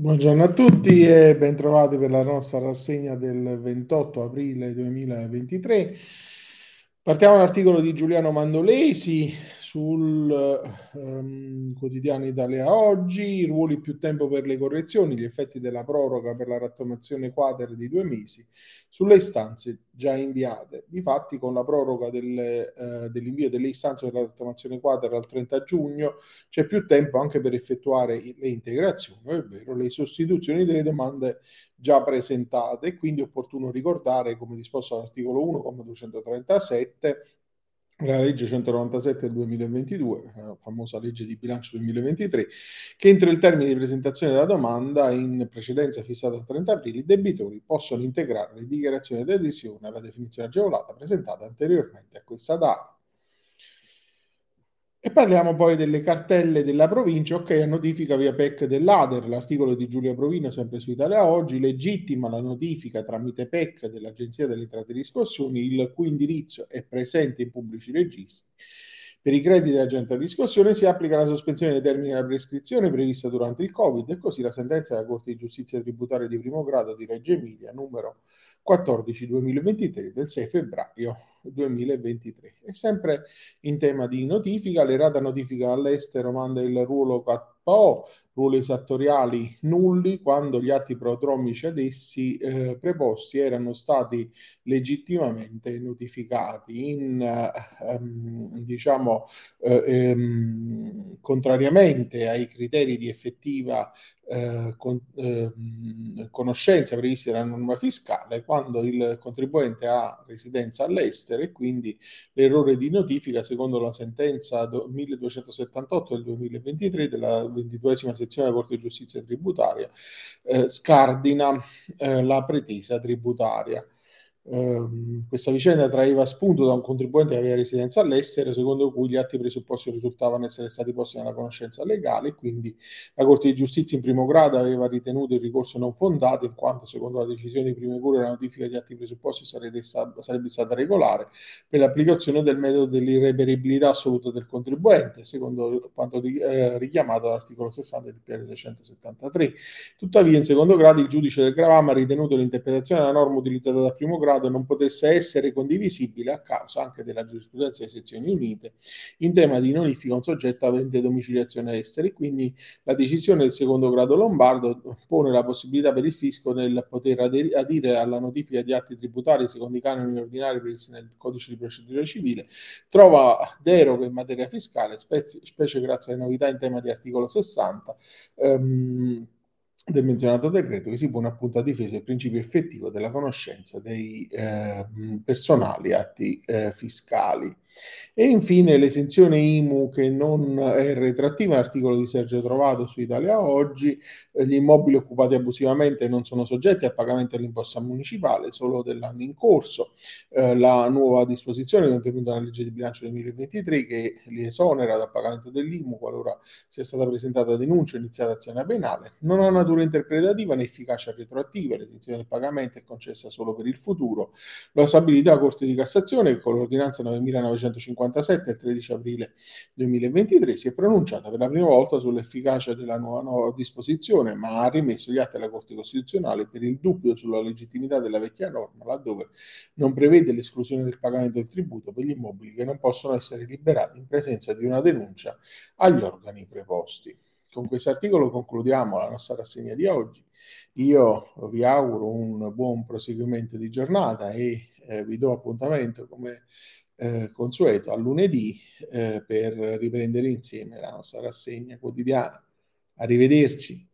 Buongiorno a tutti e bentrovati per la nostra rassegna del 28 aprile 2023. Partiamo dall'articolo di Giuliano Mandolesi sul um, quotidiano Italia Oggi, i ruoli più tempo per le correzioni, gli effetti della proroga per la rattamazione quater di due mesi sulle istanze già inviate. Difatti con la proroga delle, uh, dell'invio delle istanze per la rattamazione quater al 30 giugno c'è più tempo anche per effettuare le integrazioni, ovvero le sostituzioni delle domande già presentate, quindi è opportuno ricordare, come disposto dall'articolo 1, 237, la legge 197 del 2022, la famosa legge di bilancio 2023, che entro il termine di presentazione della domanda, in precedenza fissato al 30 aprile, i debitori possono integrare le dichiarazioni di adesione alla definizione agevolata presentata anteriormente a questa data. E parliamo poi delle cartelle della provincia, ok, a notifica via PEC dell'ADER, l'articolo di Giulia Provino, sempre su Italia Oggi, legittima la notifica tramite PEC dell'Agenzia delle Entrate e Riscossioni, il cui indirizzo è presente in pubblici registri. Per i crediti dell'agente di riscossione si applica la sospensione dei termini della prescrizione prevista durante il Covid e così la sentenza della Corte di Giustizia Tributaria di primo grado di Reggio Emilia numero 14-2023 del 6 febbraio 2023. E sempre in tema di notifica, l'errata notifica all'estero manda il ruolo KO, ruoli esattoriali nulli quando gli atti prodromici ad essi eh, preposti erano stati legittimamente notificati in ehm, diciamo eh, ehm, contrariamente ai criteri di effettiva eh, con, eh, conoscenza previsti dalla norma fiscale quando il contribuente ha residenza all'estero e quindi l'errore di notifica secondo la sentenza 1278 del 2023 della ventiduesima sezione della Corte di Giustizia tributaria eh, scardina eh, la pretesa tributaria. Ehm, questa vicenda traeva spunto da un contribuente che aveva residenza all'estero, secondo cui gli atti presupposti risultavano essere stati posti nella conoscenza legale, quindi la Corte di Giustizia in primo grado aveva ritenuto il ricorso non fondato, in quanto secondo la decisione di prime cure la notifica di atti presupposti sarebbe sarebbe stata regolare per l'applicazione del metodo dell'irreperibilità assoluta del contribuente, secondo quanto eh, richiamato dall'articolo 60 del PR 673. Tuttavia, in secondo grado, il giudice del gravame ha ritenuto l'interpretazione della norma utilizzata dal primo grado grado non potesse essere condivisibile a causa anche della giurisprudenza delle sezioni unite in tema di notifica un soggetto avente domiciliazione esteri. Quindi la decisione del secondo grado lombardo pone la possibilità per il fisco nel poter adire alla notifica di atti tributari secondo i canoni ordinari previsti nel codice di procedura civile, trova deroghe in materia fiscale, specie, specie grazie alle novità in tema di articolo 60. Um, del menzionato decreto che si pone appunto a difesa del principio effettivo della conoscenza dei eh, personali atti eh, fiscali. E infine l'esenzione IMU che non è retrattiva, l'articolo di Sergio Trovato su Italia Oggi, eh, gli immobili occupati abusivamente non sono soggetti al pagamento dell'imposta municipale solo dell'anno in corso. Eh, la nuova disposizione contenuta nella legge di bilancio 2023 che li esonera dal pagamento dell'IMU qualora sia stata presentata denuncia o iniziata azione penale, non ha natura interpretativa né efficacia retroattiva, l'esenzione del pagamento è concessa solo per il futuro. Lo ha stabilito la Corte di Cassazione con l'ordinanza 9900 1957, il 13 aprile 2023, si è pronunciata per la prima volta sull'efficacia della nuova, nuova disposizione, ma ha rimesso gli atti alla Corte Costituzionale per il dubbio sulla legittimità della vecchia norma, laddove non prevede l'esclusione del pagamento del tributo per gli immobili che non possono essere liberati in presenza di una denuncia agli organi preposti. Con questo articolo concludiamo la nostra rassegna di oggi. Io vi auguro un buon proseguimento di giornata e eh, vi do appuntamento come eh, consueto a lunedì eh, per riprendere insieme la nostra rassegna quotidiana. Arrivederci.